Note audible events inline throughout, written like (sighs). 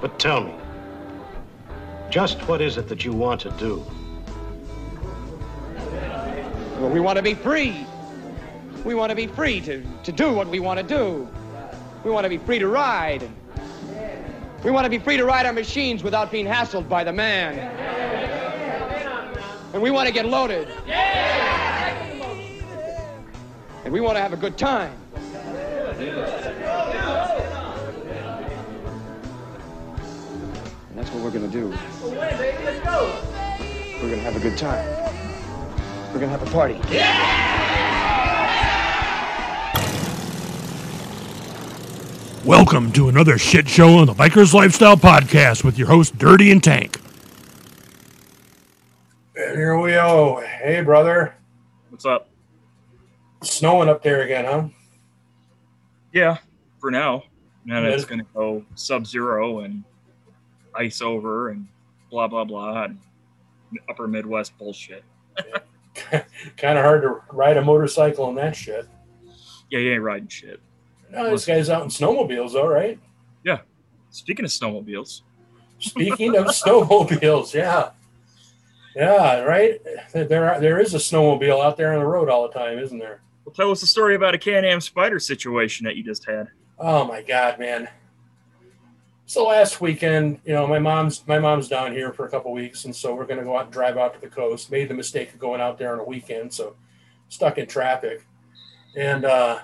But tell me, just what is it that you want to do? Well, we want to be free. We want to be free to, to do what we want to do. We want to be free to ride. We want to be free to ride our machines without being hassled by the man. And we want to get loaded. And we want to have a good time. That's what we're going to do. We're going to have a good time. We're going to have a party. Welcome to another shit show on the Bikers Lifestyle Podcast with your host, Dirty and Tank. And here we go. Hey, brother. What's up? Snowing up there again, huh? Yeah, for now. And Yeah. it's going to go sub zero and ice over and blah, blah, blah. And upper Midwest bullshit. (laughs) kind of hard to ride a motorcycle and that shit. Yeah, you ain't riding shit. No, this guy's out in snowmobiles, though, right? Yeah. Speaking of snowmobiles, Speaking of (laughs) snowmobiles, yeah. Yeah, right. There, are, there is a snowmobile out there on the road all the time, isn't there? well, tell us the story about a Can Am Spyder situation that you just had. Oh my God, man. So last weekend, you know, my mom's my mom's down here for a couple weeks, and so we're gonna go out and drive out to the coast. Made the mistake of going out there on a weekend, so stuck in traffic, and uh,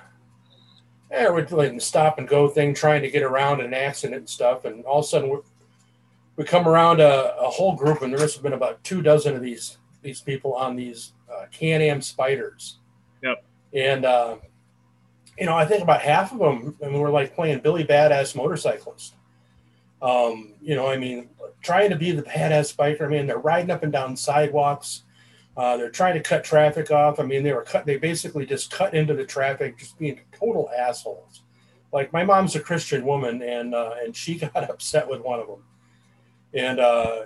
yeah, we're doing the stop and go thing, trying to get around an accident and stuff, and all of a sudden we we come around a, a whole group, and there must have been about two dozen of these these people on these uh, Can-Am Spyders. Yep. And uh, you know, I think about half of them, and we're like playing Billy Badass motorcyclist. Um, you know, I mean, trying to be the badass biker. I mean, they're riding up and down sidewalks. Uh, they're trying to cut traffic off. I mean, they were cut. They basically just cut into the traffic, just being total assholes. Like my mom's a Christian woman, and uh, and she (laughs) got upset with one of them. And uh,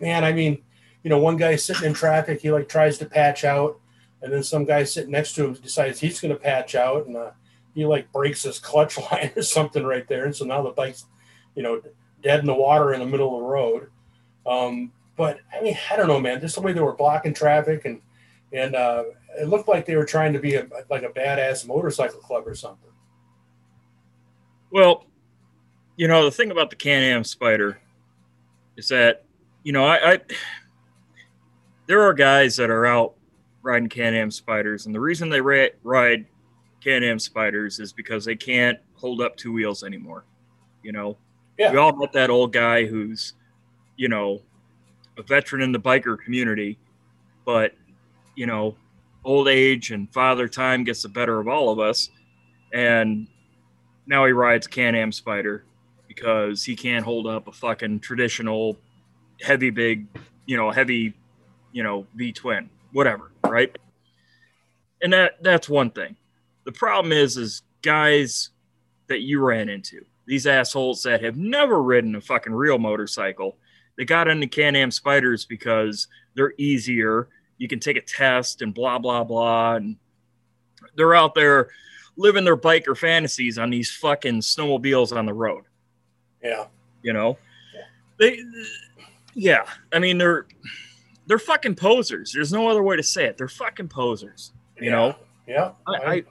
man, I mean, you know, one guy sitting in traffic, he like tries to patch out, and then some guy sitting next to him decides he's going to patch out, and uh, he like breaks his clutch (laughs) line or something right there, and so now the bike's, you know, dead in the water in the middle of the road. Um, but I mean, I don't know, man. Just the way they were blocking traffic, and and uh, it looked like they were trying to be a, like a badass motorcycle club or something. Well, you know, the thing about the Can Am Spyder is that, you know, I, I there are guys that are out riding Can Am Spyders, and the reason they ra- ride Can Am Spyders is because they can't hold up two wheels anymore. You know, Yeah. we all met that old guy who's, you know, a veteran in the biker community, but, you know, old age and father time gets the better of all of us. And now he rides Can Am Spyder because he can't hold up a fucking traditional heavy big, you know, heavy, you know, V twin, whatever, right? And that that's one thing. The problem is is guys that you ran into, these assholes that have never ridden a fucking real motorcycle, they got into Can Am Spyders because they're easier. You can take a test and blah blah blah and they're out there living their biker fantasies on these fucking snowmobiles on the road. Yeah, You know, they, yeah. I mean, they're they're fucking posers. There's no other way to say it. They're fucking posers. You yeah. know, yeah. I, I,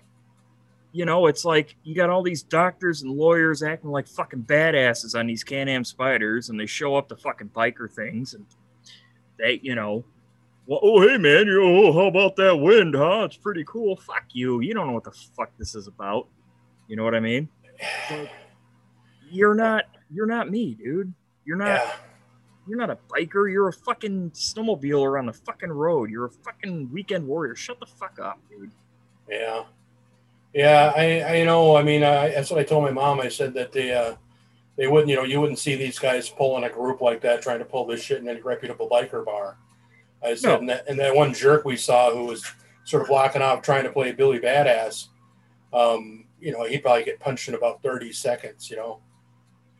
you know, it's like you got all these doctors and lawyers acting like fucking badasses on these Can-Am Spyders, and they show up to fucking biker things, and they, you know, well, oh hey man, you oh how about that wind, huh? It's pretty cool. Fuck you. You don't know what the fuck this is about. You know what I mean? Like, (sighs) you're not you're not me, dude. You're not yeah. you're not a biker. You're a fucking snowmobiler on the fucking road. You're a fucking weekend warrior. Shut the fuck up, dude. Yeah, yeah. I, I you know. I mean, I, that's what I told my mom. I said that they, uh, they wouldn't. You know, you wouldn't see these guys pulling a group like that, trying to pull this shit in any reputable biker bar. I said, No. and, that, and that one jerk we saw who was sort of blocking off trying to play Billy Badass. Um, you know, he'd probably get punched in about thirty seconds. You know.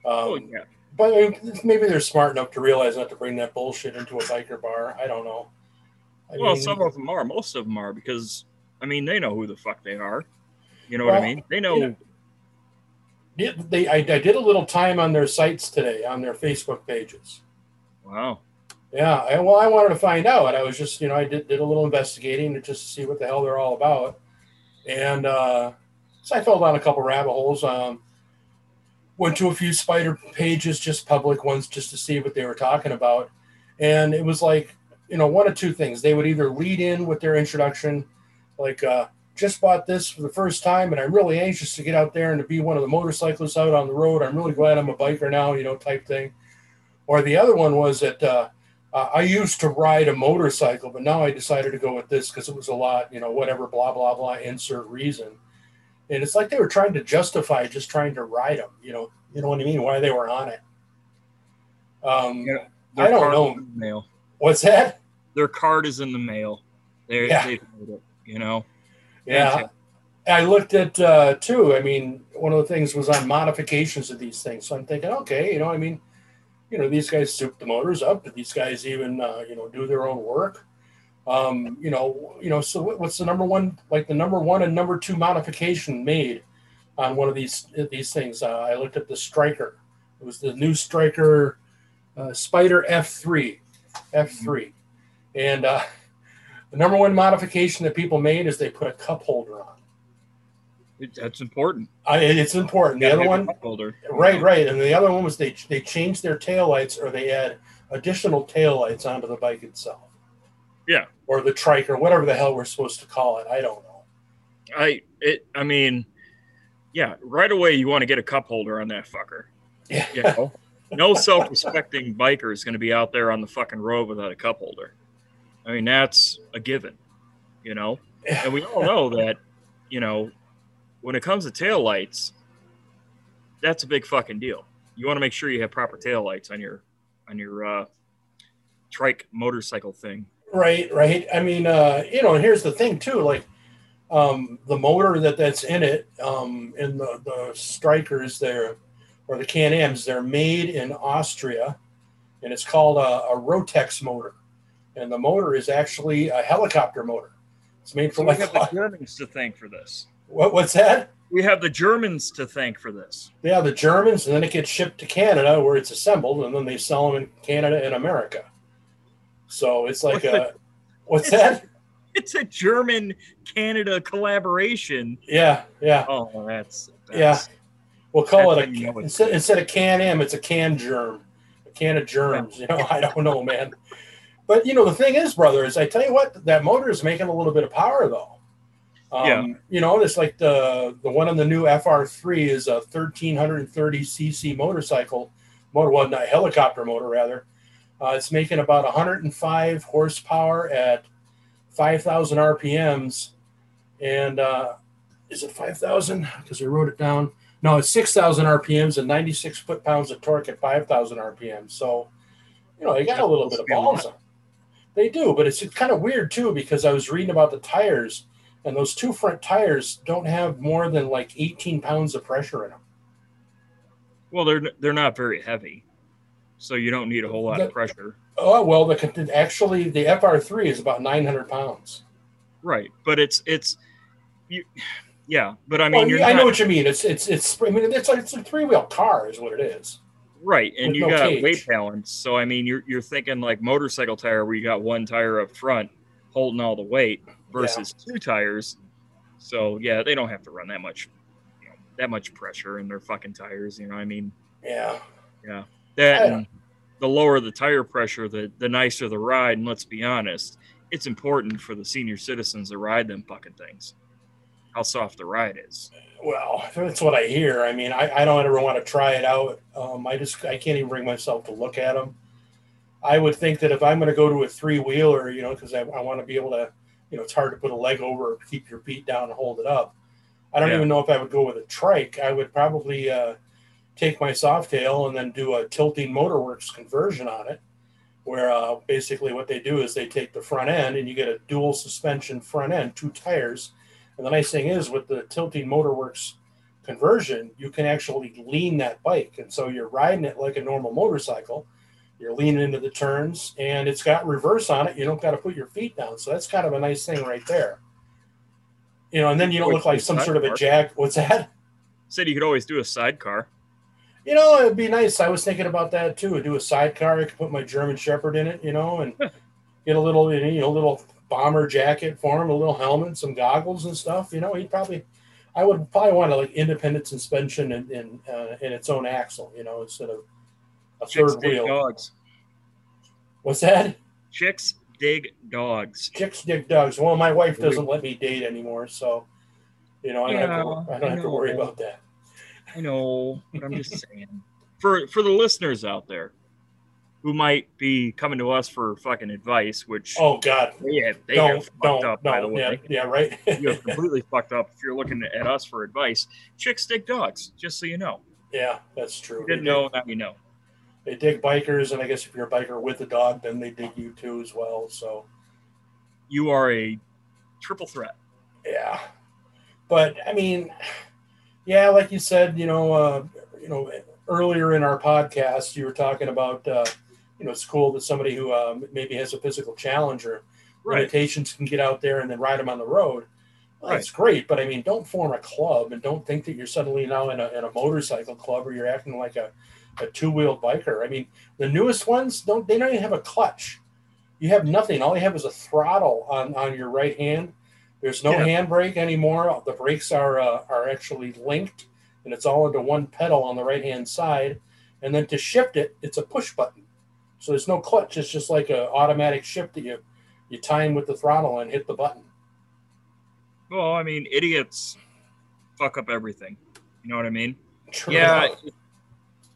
Um, Oh yeah. But I mean, maybe they're smart enough to realize not to bring that bullshit into a biker bar. I don't know. I Well, mean, some of them are. Most of them are because I mean they know who the fuck they are. You know what I mean? They know. you know, Yeah, they I, I did a little time on their sites today on their Facebook pages. Wow. Yeah, I, well, I wanted to find out. I was just, you know, I did, did a little investigating to just see what the hell they're all about, and uh, so I fell down a couple rabbit holes. Um, went to a few Spyder pages, just public ones, just to see what they were talking about, and it was like, you know, one of two things. They would either lead in with their introduction, like, uh, just bought this for the first time, and I'm really anxious to get out there and to be one of the motorcyclists out on the road. I'm really glad I'm a biker now, you know, type thing. Or the other one was that. Uh, uh, I used to ride a motorcycle, but now I decided to go with this because it was a lot, you know, whatever, blah, blah, blah, insert reason. And it's like they were trying to justify just trying to ride them, you know, you know what I mean? Why they were on it. Um, Yeah, I don't know. is in the Mail. What's that? Their card is in the mail. They, Yeah. it, you know. Yeah. I looked at, uh, too, I mean, one of the things was on modifications of these things. So I'm thinking, okay, you know, I mean, you know, these guys soup the motors up. Do these guys even, uh, you know, do their own work? Um, you know, you know. So what's the number one, like the number one and number two modification made on one of these these things? Uh, I looked at the Striker. It was the new Striker uh, Spyder F3, F3, and uh, the number one modification that people made is they put a cup holder on. It- that's important. Uh, I, it's important. The other one, cup holder. Right, right. And the other one was they they changed their taillights or they add additional taillights onto the bike itself. Yeah. Or the trike or whatever the hell we're supposed to call it. I don't know. I it. I mean, yeah. Right away, you want to get a cup holder on that fucker. Yeah. You know, no self-respecting biker is going to be out there on the fucking road without a cup holder. I mean, that's a given. You know, and we all know that. You know, when it comes to tail lights, that's a big fucking deal. You want to make sure you have proper tail lights on your on your uh, trike motorcycle thing. Right, right. I mean, uh, you know, and here's the thing too, like um, the motor that that's in it, um, in the, the strikers there, or the Can-Ams, they're made in Austria, and it's called a, a Rotax motor. And the motor is actually a helicopter motor. It's made So for we have the (laughs) Germans to thank for this. what, what's that? We have the Germans to thank for this. Yeah, the Germans, and then it gets shipped to Canada where it's assembled, and then they sell them in Canada and America. So it's like What's a, the- what's It's- that? It's a German Canada collaboration. Yeah, yeah, Oh, that's, yeah. We'll call it how you know a instead, instead of can am, it's a can germ, a can of germs. You know, I don't know, man. But you know, the thing is, brother, is I tell you what, that motor is making a little bit of power though. Um, Yeah. You know, it's like the the one on the new FR3 is a 1330 cc motorcycle motor, well, not helicopter motor rather. Uh, it's making about 105 horsepower at 5,000 RPMs, and uh, is it 5,000? Because I wrote it down. No, it's 6,000 RPMs and 96 foot pounds of torque at 5,000 RPMs. So, you know, they got a little bit of balls on. They do, but it's kind of weird too because I was reading about the tires, and those two front tires don't have more than like 18 pounds of pressure in them. well, they're they're not very heavy, so you don't need a whole lot of pressure. Oh well, the actually the FR3 is about 900 pounds. Right, but it's it's you, yeah. But I I mean, you're I not, know what you mean. It's it's it's. I mean, it's like it's a three wheel car, is what it is. Right, and you no got cage. weight balance. So I mean, you're you're thinking like motorcycle tire where you got one tire up front holding all the weight versus two tires. So yeah, they don't have to run that much, you know, that much pressure in their fucking tires. You know, what I mean, Yeah. Yeah. That the lower the tire pressure, the the nicer the ride. And let's be honest, it's important for the senior citizens to ride them fucking things. How soft the ride is. Well, that's what I hear. I mean, I, I don't ever want to try it out. Um, I just I can't even bring myself to look at them. I would think that if I'm going to go to a three wheeler, you know, because I, I want to be able to, you know, it's hard to put a leg over, keep your feet down, and hold it up. I don't Yeah. even know if I would go with a trike. I would probably uh, take my Softail and then do a tilting Motorworks conversion on it, where uh, basically what they do is they take the front end and you get a dual suspension front end, two tires. And the nice thing is with the tilting Motorworks conversion, you can actually lean that bike. And so you're riding it like a normal motorcycle. You're leaning into the turns and it's got reverse on it. You don't got to put your feet down. So that's kind of a nice thing right there. You know, and then you don't look like some sort of a jack. What's that? Said you could always do a sidecar. You know, it'd be nice. I was thinking about that too. Do a sidecar. I could put my German Shepherd in it, you know, and get a little, you know, a little bomber jacket for him, a little helmet, some goggles and stuff. You know, he'd probably, I would probably want to like independent suspension in in, uh, in its own axle, you know, instead of a Chicks third wheel. dogs. What's that? Chicks dig dogs. Chicks dig dogs. Well, my wife doesn't let me date anymore, so you know, I don't, have, to, I don't I have to worry about that. I know, but I'm just saying. For for the listeners out there who might be coming to us for fucking advice, which Oh God, have, they don't, have fucked don't, up, by the way. Yeah, yeah, right. (laughs) you have (laughs) completely fucked up if you're looking at us for advice. Chicks dig dogs, just so you know. yeah, that's true. You didn't They know, now you know. They dig bikers, and I guess if you're a biker with a dog, then they dig you too as well. So You are a triple threat. yeah, but I mean, yeah, like you said, you know, uh, you know, earlier in our podcast, you were talking about, uh, you know, it's cool that somebody who uh, maybe has a physical challenge or Right. limitations can get out there and then ride them on the road. Well, That's great, but I mean, don't form a club and don't think that you're suddenly now in a, in a motorcycle club or you're acting like a, a two wheeled biker. I mean, the newest ones don't they don't even have a clutch. You have nothing. All you have is a throttle on, on your right hand. There's no Yeah. handbrake anymore. The brakes are uh, are actually linked, and it's all into one pedal on the right hand side. And then to shift it, it's a push button. So there's no clutch. It's just like a automatic shift that you you time with the throttle and hit the button. Well, I mean, idiots fuck up everything. You know what I mean? True yeah. enough.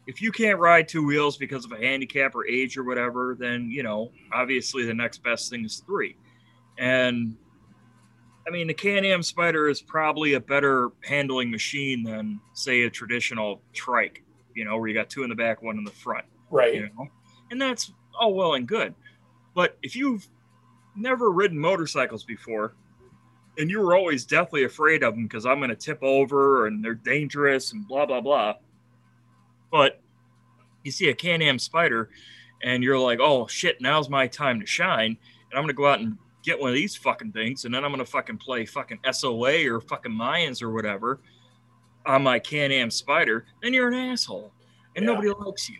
If you can't ride two wheels because of a handicap or age or whatever, then, you know, obviously the next best thing is three. And I mean, the Can Am Spyder is probably a better handling machine than, say, a traditional trike, you know, where you got two in the back, one in the front. right. you know and that's all well and good but if you've never ridden motorcycles before and you were always deathly afraid of them because i'm going to tip over and they're dangerous and blah blah blah but you see a can-am Spyder and you're like oh shit now's my time to shine and i'm going to go out and get one of these fucking things and then i'm going to fucking play fucking soa or fucking mayans or whatever on my can-am Spyder then you're an asshole and Yeah. nobody likes you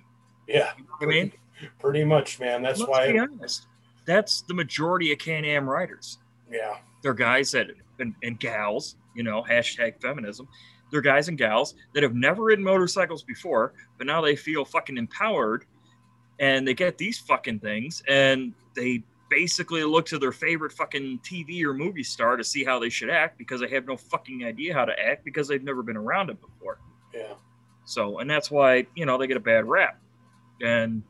Yeah. you know what i mean Pretty much, man. That's Let's why. be honest. That's the majority of Can-Am riders. Yeah. They're guys that and, and gals, you know, hashtag feminism. They're guys and gals that have never ridden motorcycles before, but now they feel fucking empowered, and they get these fucking things, and they basically look to their favorite fucking TV or movie star to see how they should act because they have no fucking idea how to act because they've never been around it before. Yeah. So, and that's why, you know, they get a bad rap. And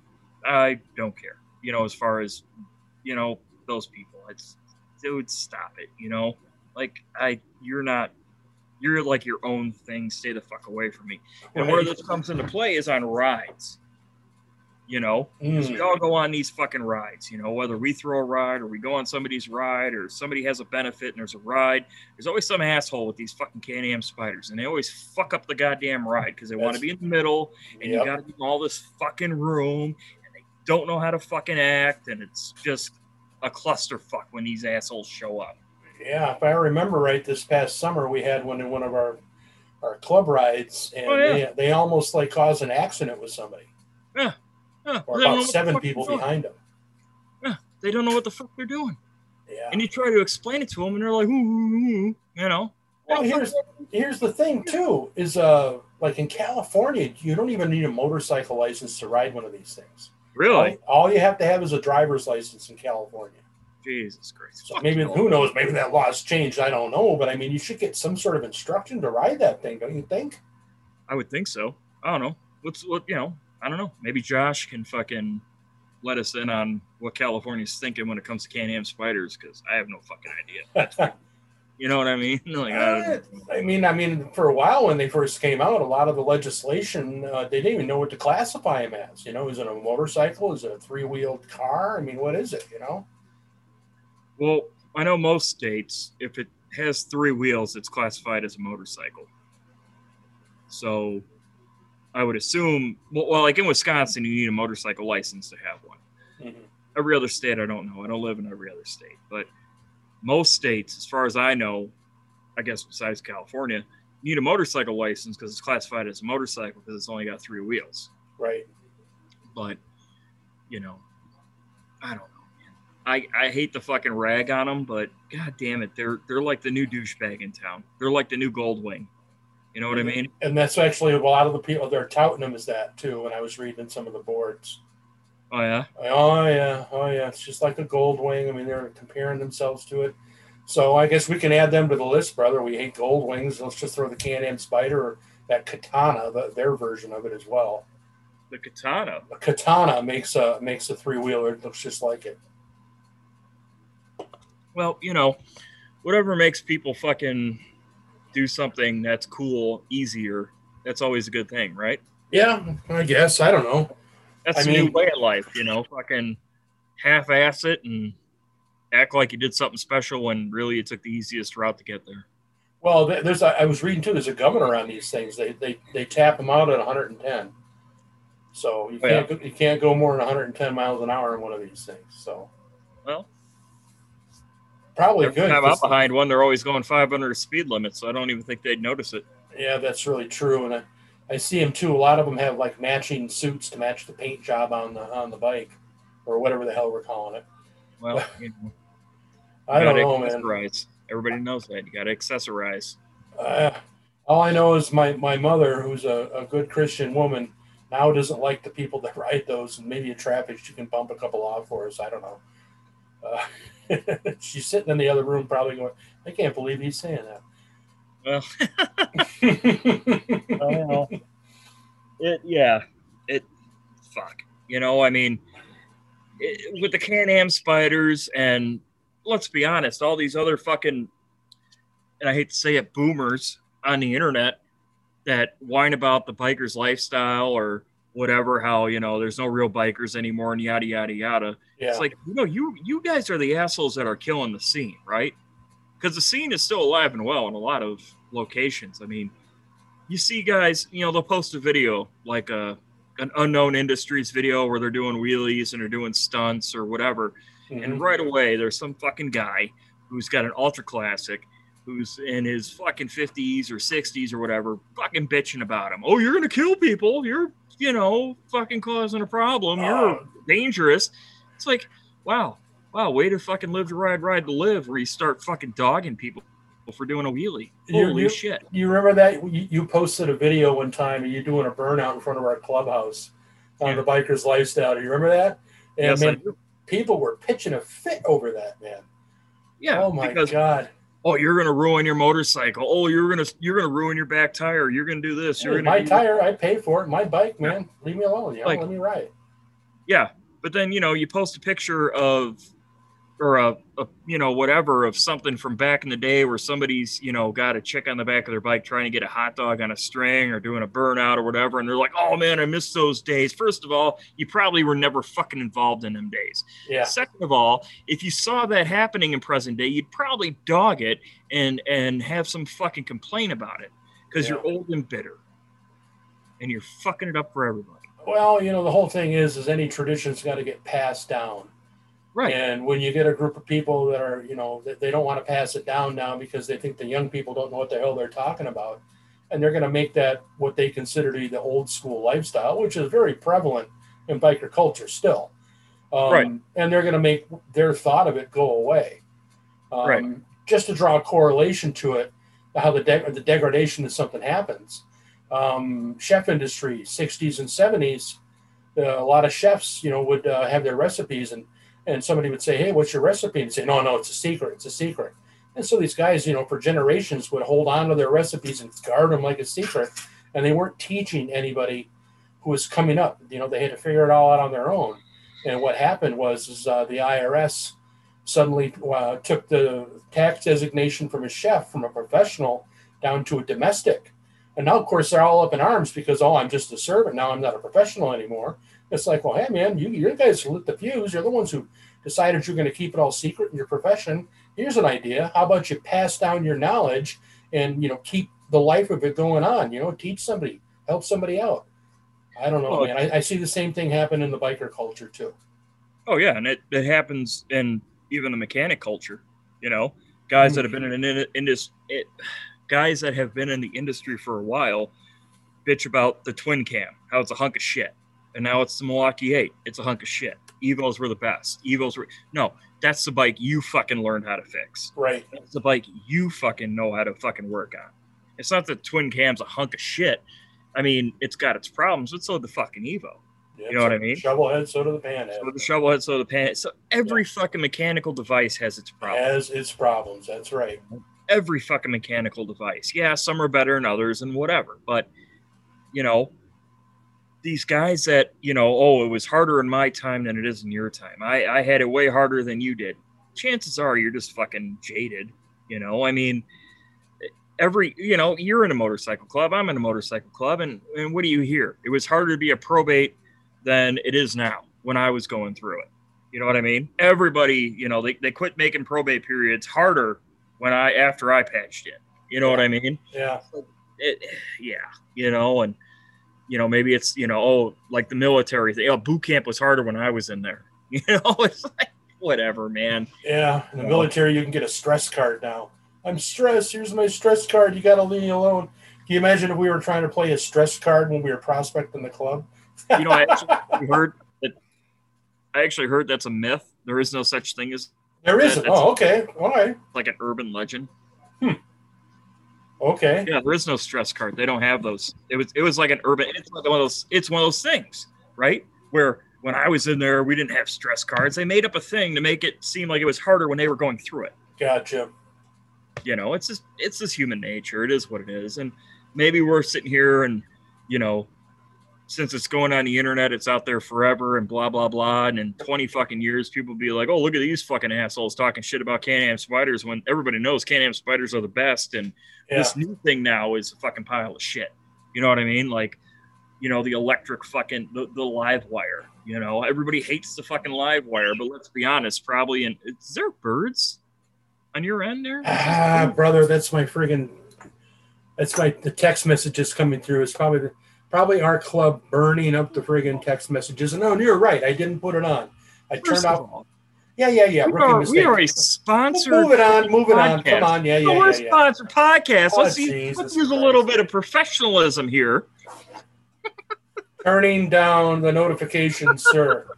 I don't care, you know, as far as, you know, those people. It's, dude, stop it, you know? Like, I, you're not, you're like your own thing. Stay the fuck away from me. And where this comes into play is on rides, you know? 'Cause we Mm. all go on these fucking rides, you know, whether we throw a ride or we go on somebody's ride or somebody has a benefit and there's a ride. There's always some asshole with these fucking Can Am Spyders, and they always fuck up the goddamn ride because they want to be in the middle and Yep. you got to them all this fucking room don't know how to fucking act, and it's just a clusterfuck when these assholes show up. Yeah, if I remember right, this past summer we had one in one of our our club rides, and Oh, yeah. they, they almost like caused an accident with somebody, Huh, or they, about seven people behind them. Yeah, they don't know what the fuck they're doing, Yeah. and you try to explain it to them, and they're like, ooh, ooh, ooh, you know. Well, here's here's the thing too is uh like in California you don't even need a motorcycle license to ride one of these things. Really? All, all you have to have is a driver's license in California. Jesus Christ. So maybe who knows? Maybe that law has changed. I don't know, but I mean, you should get some sort of instruction to ride that thing, don't you think? I would think so. I don't know. What's what you know? I don't know. Maybe Josh can fucking let us in on what California's thinking when it comes to Can-Am Spyders because I have no fucking idea. (laughs) You know what I mean? (laughs) Like, I, I mean, I mean, for a while when they first came out, a lot of the legislation uh, they didn't even know what to classify them as. You know, is it a motorcycle? Is it a three-wheeled car? I mean, what is it? You know? well, I know most states, if it has three wheels, it's classified as a motorcycle. So, I would assume. Well, well, like in Wisconsin, you need a motorcycle license to have one. Mhm. every other state i don't know i don't live in every other state but most states as far as i know i guess besides california need a motorcycle license because it's classified as a motorcycle because it's only got three wheels. Right. But you know, I don't know. I I hate the fucking rag on them, but god damn it, they're they're like the new douchebag in town. They're like the new Goldwing. You know what I mean? And that's actually a lot of the people they're touting them as that too. When I was reading some of the boards. Oh yeah. Oh yeah, oh yeah. It's just like a gold wing. I mean, they're comparing themselves to it. So I guess we can add them to the list, brother. We hate gold wings. Let's just throw the Can-Am Spyder or that Katana, the, their version of it as well. The katana. The Katana makes a makes a three wheeler. It looks just like it. Well, you know, whatever makes people fucking do something that's cool easier, that's always a good thing, right? Yeah, I guess. I don't know. That's I the new way of life, you know, fucking half ass it and act like you did something special when really you took the easiest route to get there. Well, there's I was reading too. There's a governor on these things. They they they tap them out at 110. So you Oh, can't go, you can't go more than 110 miles an hour in one of these things. So Well, probably every good. time I'm behind one, they're always going 500 speed limit, so I don't even think they'd notice it. Yeah, that's really true. And I, see them too. A lot of them have like matching suits to match the paint job on the on the bike, or whatever the hell we're calling it. Well, (laughs) you know, I don't know, man. Everybody knows that. You got to accessorize. Uh, all I know is my my mother, who's a, a good Christian woman, now doesn't like the people that (laughs) ride those, and maybe in traffic she can bump a couple off for us. I don't know. Uh, (laughs) she's sitting in the other room, probably going, "I can't believe he's saying that." (laughs) well, it yeah, it fuck. You know, I mean, it, with the Can-Am Spyders and let's be honest, all these other fucking and I hate to say it, boomers on the internet that whine about the biker's lifestyle or whatever, how you know there's no real bikers anymore and yada yada yada. yeah, It's like you know, you you guys are the assholes that are killing the scene, right? Because the scene is still alive and well in a lot of locations. I mean, you see guys, you know, they'll post a video like a an unknown industries video where they're doing wheelies and they're doing stunts or whatever, Mhm. and right away there's some fucking guy who's got an ultra classic who's in his fucking 50s or 60s or whatever fucking bitching about him oh you're gonna kill people you're you know fucking causing a problem you're Oh. dangerous it's like wow wow way to fucking live to ride ride to live where you start fucking dogging people for doing a wheelie You- holy you- shit you remember that you, you posted a video one time of you doing a burnout in front of our clubhouse on Yeah. the bikers lifestyle. Do you remember that? And yes, man, people were pitching a fit over that, man. yeah oh my because god. oh you're gonna ruin your motorcycle oh you're gonna you're gonna ruin your back tire you're gonna do this you're gonna my tire, I pay for it. My bike, man. Leave me alone. You know, Like- let me ride. Yeah, but then you know you post a picture of or a, a you know whatever of something from back in the day where somebody's you know got a chick on the back of their bike trying to get a hot dog on a string or doing a burnout or whatever and they're like oh man i miss those days. First of all you probably were never fucking involved in them days. Yeah. second of all if you saw that happening in present day you'd probably dog it and and have some fucking complaint about it because you're old and bitter. And you're fucking it up for everybody. Well, you know, the whole thing is, is any tradition's got to get passed down. Right And when you get a group of people that are, you know, that they don't want to pass it down now because they think the young people don't know what the hell they're talking about, and they're going to make that what they consider to be the old school lifestyle, which is very prevalent in biker culture still. Um, Right. And they're going to make their thought of it go away. Um, Right. Just to draw a correlation to it, how the de- the degradation of something happens. Um, chef industry, 60s and 70s, uh, a lot of chefs, you know, would uh, have their recipes and and somebody would say, "Hey, what's your recipe?" And say, "No, no, it's a secret. It's a secret." And so these guys, you know, for generations would hold on to their recipes and guard them like a secret, and they weren't teaching anybody who was coming up. You know, they had to figure it all out on their own. And what happened was, is uh, the IRS suddenly uh, took the tax designation from a chef, from a professional, down to a domestic. And now, of course, they're all up in arms because, oh, I'm just a servant. Now I'm not a professional anymore. It's like, well, hey, man, you, you guys lit the fuse. You're the ones who decided you're going to keep it all secret in your profession. Here's an idea. How about you pass down your knowledge and, you know, keep the life of it going on? You know, teach somebody, help somebody out. I don't know, man. I, I see the same thing happen in the biker culture, too. Oh yeah, and it, it happens in even the mechanic culture. You know, guys that mm-hmm. have been in, in, in this. It, guys that have been in the industry for a while bitch about the twin cam, how it's a hunk of shit. And now it's the Milwaukee 8. It's a hunk of shit. Evos were the best. Evos were no, that's the bike you fucking learned how to fix. Right. That's the bike you fucking know how to fucking work on. It's not that twin cam's a hunk of shit. I mean, it's got its problems, but so the fucking Evo. Yeah, You know what I mean? Shovelhead, so do the panhead. So the shovel head, so the pan. So every fucking mechanical device has its problems. Has its problems. That's right. Every fucking mechanical device. Yeah, some are better than others and whatever. But you know, these guys that, you know, oh, it was harder in my time than it is in your time. I, I had it way harder than you did. Chances are you're just fucking jaded. You know, I mean, every, you know, you're in a motorcycle club. I'm in a motorcycle club. And, and what do you hear? It was harder to be a probate than it is now when I was going through it. You know what I mean? Everybody, you know, they, they quit making probate periods harder when I, after I patched it You know what I mean? Yeah. it, yeah, you know, and you know, maybe it's you know, oh, like the military thing. Oh, boot camp was harder when I was in there. (laughs) You know, it's like whatever, man. Yeah. In the military, you can get a stress card now. I'm stressed. Here's my stress card. You got to leave me alone. Can you imagine if we were trying to play a stress card when we were prospecting the club? You know, I actually heard that. I actually heard that's a myth. There is no such thing as There that's- Oh, okay. All right. like an urban legend. Okay. Yeah, there is no stress card. They don't have those. It was it was like an urban. It's one of those. It's one of those things, right? Where when I was in there, we didn't have stress cards. They made up a thing to make it seem like it was harder when they were going through it. Gotcha. you know it's just it's just human nature it is what it is and maybe we're sitting here and you know since it's going on the internet it's out there forever and blah blah blah. And in 20 fucking years people be like oh look at these fucking assholes talking shit about can-am Spyders when everybody knows can-am Spyders are the best. And Yeah. this new thing now is a fucking pile of shit. You know what i mean? Like you know the electric fucking the, the live wire you know? Everybody hates the fucking live wire but let's be honest probably and is there birds on your end there? Ah, brother, that's my friggin' that's my the text messages coming through. It's probably the, probably our club burning up the friggin' text messages. And no, you're right. I didn't put it on. I turned First of off. Yeah, yeah, yeah. we Rookie are, we are a sponsored. Move it on. Move it on. Come on. Yeah, yeah, Oh, we're yeah, a yeah. podcast. Oh, let's, use, Jesus let's use a little bit of professionalism here. Turning down the notifications, sir.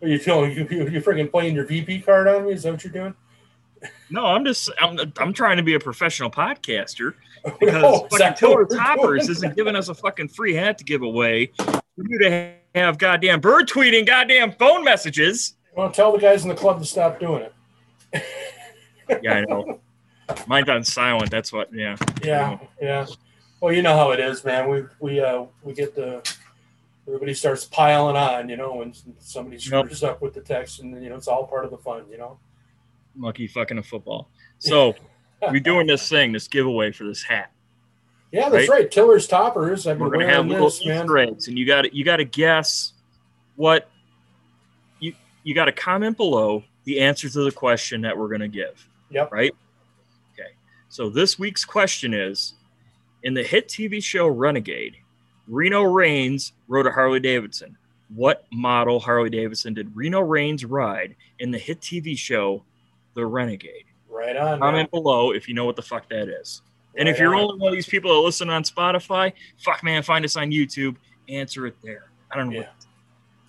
Are you feeling you you you friggin' playing your VP card on me? Is that what you're doing? No, I'm just I'm, I'm trying to be a professional podcaster because (laughs) Oh, fucking Tiller Toppers isn't giving us a fucking free hat to give away for you to have goddamn bird tweeting goddamn phone messages. Well, tell the guys in the club to stop doing it. (laughs) Yeah, I know. Mine's on silent. That's what. Yeah. Yeah, yeah. Well, you know how it is, man. We we uh we get the everybody starts piling on, you know, when somebody screws up with the text, and you know it's all part of the fun, you know. Monkey fucking a football. So we're doing this thing, this giveaway for this hat. Yeah, that's right. Tiller's toppers. I've been we're gonna have little this, man. Easter eggs, and you got to you got to guess what you you got to comment below the answer to the question that we're gonna give. Yep. Right. Okay. So this week's question is: In the hit TV show Renegade, Reno Raines rode a Harley Davidson. What model Harley Davidson did Reno Raines ride in the hit TV show The Renegade? Right on. man. Comment below if you know what the fuck that is. And if you're on. only one of these people that listen on Spotify, fuck man, find us on YouTube. Answer it there. I don't know. Yeah.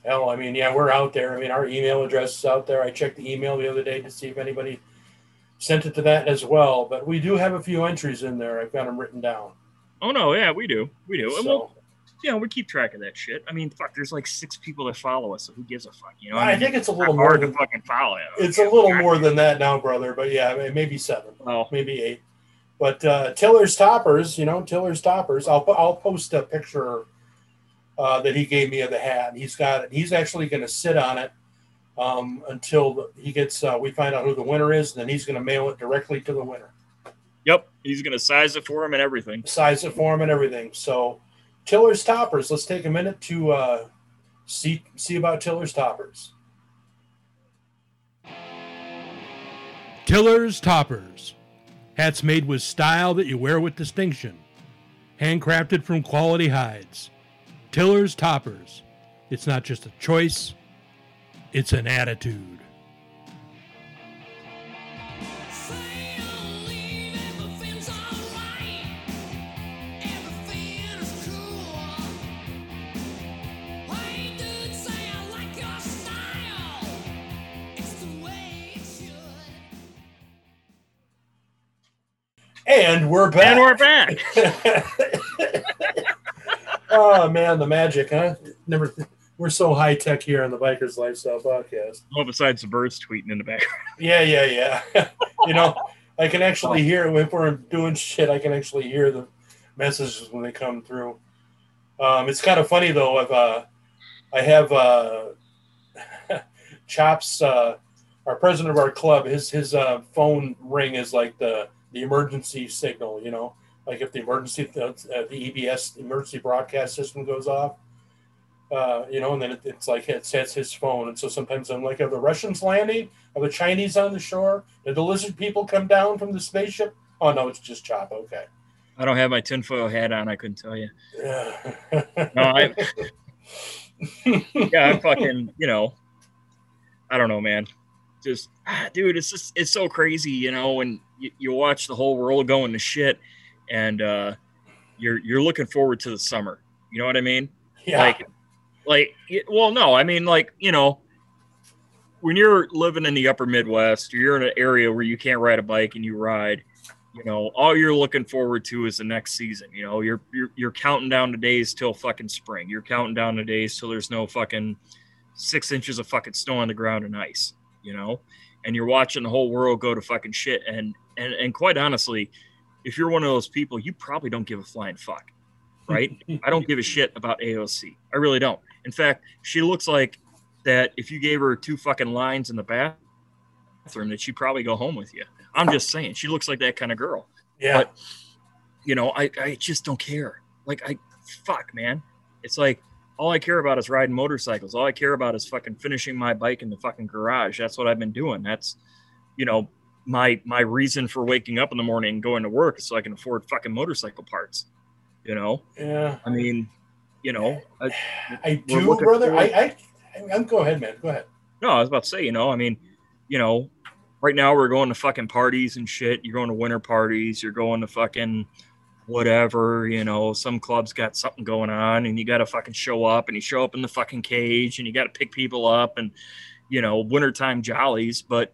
Hell, I mean, yeah, we're out there. I mean, our email address is out there. I checked the email the other day to see if anybody sent it to that as well. But we do have a few entries in there. I've got them written down. Oh no, yeah, we do, we do. And we'll, you know, we keep track of that shit. I mean, fuck, there's like six people that follow us, so who gives a fuck? You know, I mean, think it's a little more. hard Than, to fucking follow. it's a little more than that now, brother. But yeah, maybe seven. Well, maybe eight. But uh, Tiller's toppers, you know, Tiller's toppers. I'll I'll post a picture uh, that he gave me of the hat. He's got it. He's actually going to sit on it um, until he gets. Uh, we find out who the winner is, and then he's going to mail it directly to the winner. yep, he's gonna size it for him and everything. Size it for him and everything. So Tiller's toppers. Let's take a minute to uh, see see about Tiller's toppers. Tiller's Toppers. Hats made with style that you wear with distinction. Handcrafted from quality hides. Tiller's Toppers. It's not just a choice, it's an attitude. And we're back. And we're back. (laughs) oh man, the magic, huh? Never. We're so high tech here on the Bikers Lifestyle Podcast. Well, besides the birds tweeting in the background. Yeah, yeah, yeah. (laughs) you know, I can actually hear if we're doing shit. I can actually hear the messages when they come through. Um, it's kind of funny though. If uh, I have uh, (laughs) Chops, uh, our president of our club, his his uh, phone ring is like the the emergency signal. You know, like if the emergency uh, the EBS emergency broadcast system goes off. Uh, you know, and then it, it's like it sets his phone, and so sometimes I'm like, are the Russians landing? Are the Chinese on the shore? Did the lizard people come down from the spaceship? Oh no, it's just Chop. Okay. I don't have my tinfoil hat on. I couldn't tell you. Yeah. No, I. (laughs) yeah, I'm fucking. You know, I don't know, man. Just, ah, dude, it's just it's so crazy, you know, and you, you watch the whole world going to shit, and uh, you're you're looking forward to the summer. You know what I mean? yeah. Like, like, well, no, I mean, like, you know, when you're living in the upper Midwest, or you're in an area where you can't ride a bike and you ride, you know, all you're looking forward to is the next season. You know, you're you're, you're counting down the days till fucking spring. You're counting down the days till there's no fucking six inches of fucking snow on the ground and ice. You know, and you're watching the whole world go to fucking shit. And and and quite honestly, if you're one of those people, you probably don't give a flying fuck, (laughs) right? I don't give a shit about AOC. I really don't. In fact, she looks like that if you gave her two fucking lines in the bathroom, that she'd probably go home with you. I'm just saying, she looks like that kind of girl. yeah. but- You know, I, I just don't care. Like, I, fuck, man. It's like, all I care about is riding motorcycles. All I care about is fucking finishing my bike in the fucking garage. That's what I've been doing. That's, you know, my my reason for waking up in the morning and going to work is so I can afford fucking motorcycle parts. You know, yeah. I mean, you know, I, (sighs) I do, brother. forward- I, I, I'm, go ahead, man. Go ahead. No, I was about to say, you know, I mean, you know, right now we're going to fucking parties and shit. You're going to winter parties. You're going to fucking whatever, you know, some clubs got something going on and you got to fucking show up and you show up in the fucking cage and you got to pick people up and, you know, wintertime jollies. But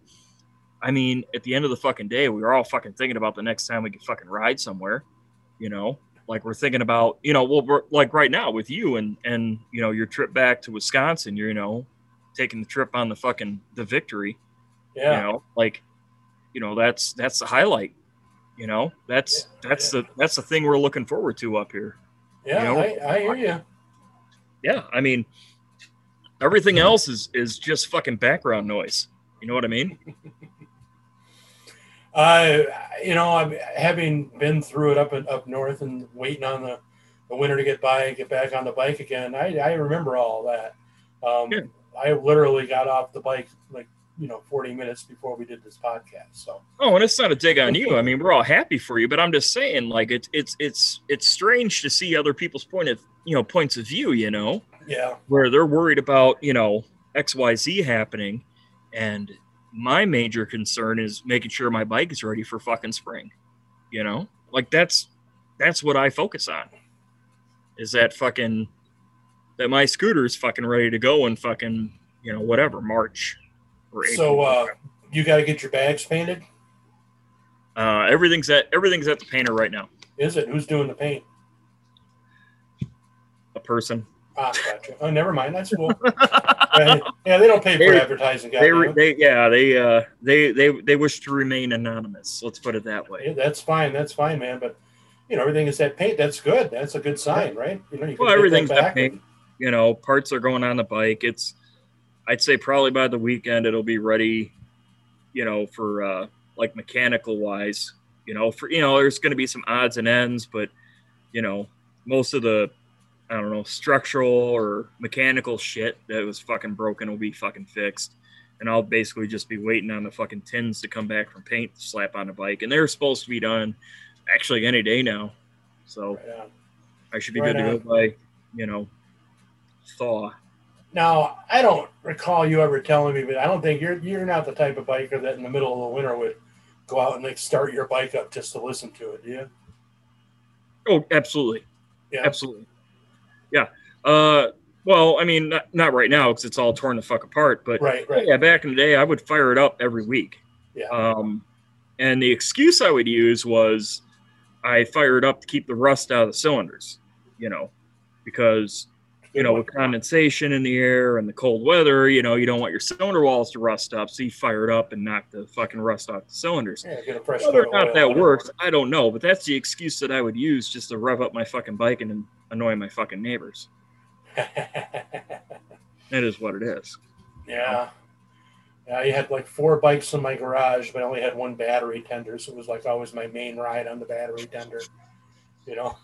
I mean, at the end of the fucking day, we were all fucking thinking about the next time we could fucking ride somewhere, you know, like we're thinking about, you know, well, we're like right now with you and, and, you know, your trip back to Wisconsin, you're, you know, taking the trip on the fucking the victory Yeah. you know like you know that's that's the highlight you know that's Yeah, that's the that's the thing we're looking forward to up here Yeah. you know, I, I hear you. yeah i mean everything else is is just fucking background noise you know what i mean (laughs) Uh, you know, I'm having been through it up and up north and waiting on the, the winter to get by and get back on the bike again. I, I remember all that. Um, Yeah. I literally got off the bike like you know 40 minutes before we did this podcast. So. Oh and it's not a dig on you. I mean we're all happy for you but i'm just saying like it's it's it's it's strange to see other people's point of you know points of view you know? Yeah, where they're worried about you know xyz happening and my major concern is making sure my bike is ready for fucking spring you know? Like that's that's what i focus on is that fucking that my scooter is fucking ready to go in fucking you know whatever march so uh, you got to get your bags painted. uh everything's at everything's at the painter right now Is it? Who's doing the paint? a person Ah, gotcha. Oh, never mind. That's cool. (laughs) yeah, yeah, they don't pay for They- advertising, they, they yeah they uh they they they wish to remain anonymous let's put it that way Yeah, that's fine. That's fine, man. But you know, everything is that paint. That's good. That's a good sign, right? You know, you can Well, everything's that back paint. and- you know, parts are going on the bike. It's, I'd say probably by the weekend it'll be ready, you know, for uh, like mechanical wise, you know, for, you know, there's going to be some odds and ends, but, you know, most of the, I don't know, structural or mechanical shit that was fucking broken will be fucking fixed. And I'll basically just be waiting on the fucking tins to come back from paint to slap on the bike. And they're supposed to be done actually any day now. So Yeah. I should be Right good to go by, you know, thaw. Now, I don't recall you ever telling me, but I don't think you're you're not the type of biker that in the middle of the winter would go out and like start your bike up just to listen to it. Yeah. Oh, absolutely. Yeah. Absolutely. Yeah. Uh, well, I mean, not, not right now because it's all torn the fuck apart. But Right. Right. yeah, back in the day, I would fire it up every week. Yeah. Um, and the excuse I would use was, I fire it up to keep the rust out of the cylinders, you know, because you know with condensation in the air and the cold weather, you know, you don't want your cylinder walls to rust up, so you fire it up and knock the fucking rust off the cylinders. Yeah, Whether or not that works, I don't know, but that's the excuse that I would use just to rev up my fucking bike and annoy my fucking neighbors. (laughs) That is what it is. yeah. Yeah, I had like four bikes in my garage, but I only had one battery tender, so it was like always my main ride on the battery tender. You know,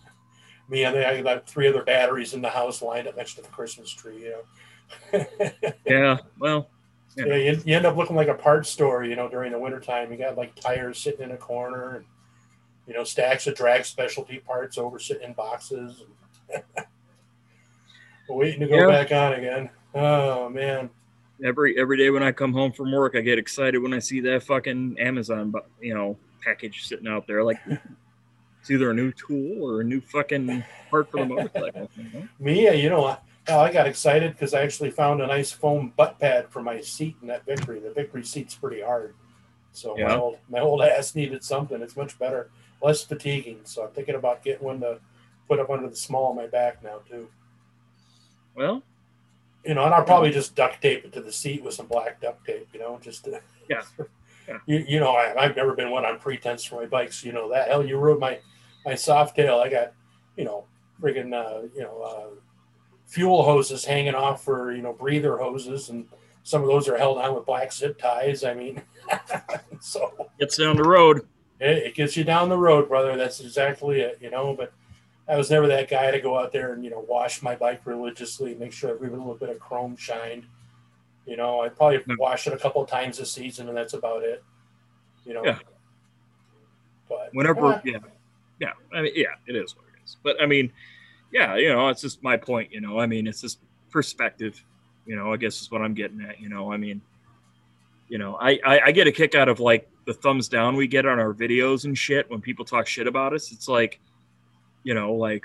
me and I got three other batteries in the house lined up next to the Christmas tree. You know, (laughs) Yeah, well, yeah, you, you end up looking like a parts store. You know, during the wintertime, you got like tires sitting in a corner, and you know, stacks of drag specialty parts over sitting in boxes. (laughs) Waiting to go Yeah. back on again. Oh man. every every day when I come home from work, I get excited when I see that fucking Amazon, you know, package sitting out there. Like, it's either a new tool or a new fucking part for the motorcycle. you know? (laughs) Me, you know, I- I got excited because I actually found a nice foam butt pad for my seat in that Victory. The Victory seat's pretty hard, so my old my old ass needed something. It's much better, less fatiguing. So I'm thinking about getting one to put up under the small of my back now too. Well, You know, and I'll probably just duct tape it to the seat with some black duct tape. You know, just to, Yeah. (laughs) Yeah. You, you know, I, I've never been one on pretense for my bikes. You know that. Hell, you rode my my Softail. I got, you know, friggin' uh, you know, uh, fuel hoses hanging off for you know breather hoses, and some of those are held on with black zip ties. I mean, (laughs) so gets down the road. it, it gets you down the road, brother. That's exactly it. You know, but. I was never that guy to go out there and you know wash my bike religiously, make sure every little bit of chrome shined. You know, I probably No. wash it a couple times this season, and that's about it. You know, Yeah. but Whenever, uh, yeah, yeah. I mean, yeah, it is what it is. But I mean, yeah, you know, it's just my point. You know, I mean, it's just perspective. You know, I guess is what I'm getting at. You know, I mean, you know, I, I I get a kick out of like the thumbs down we get on our videos and shit when people talk shit about us. It's like, you know, like,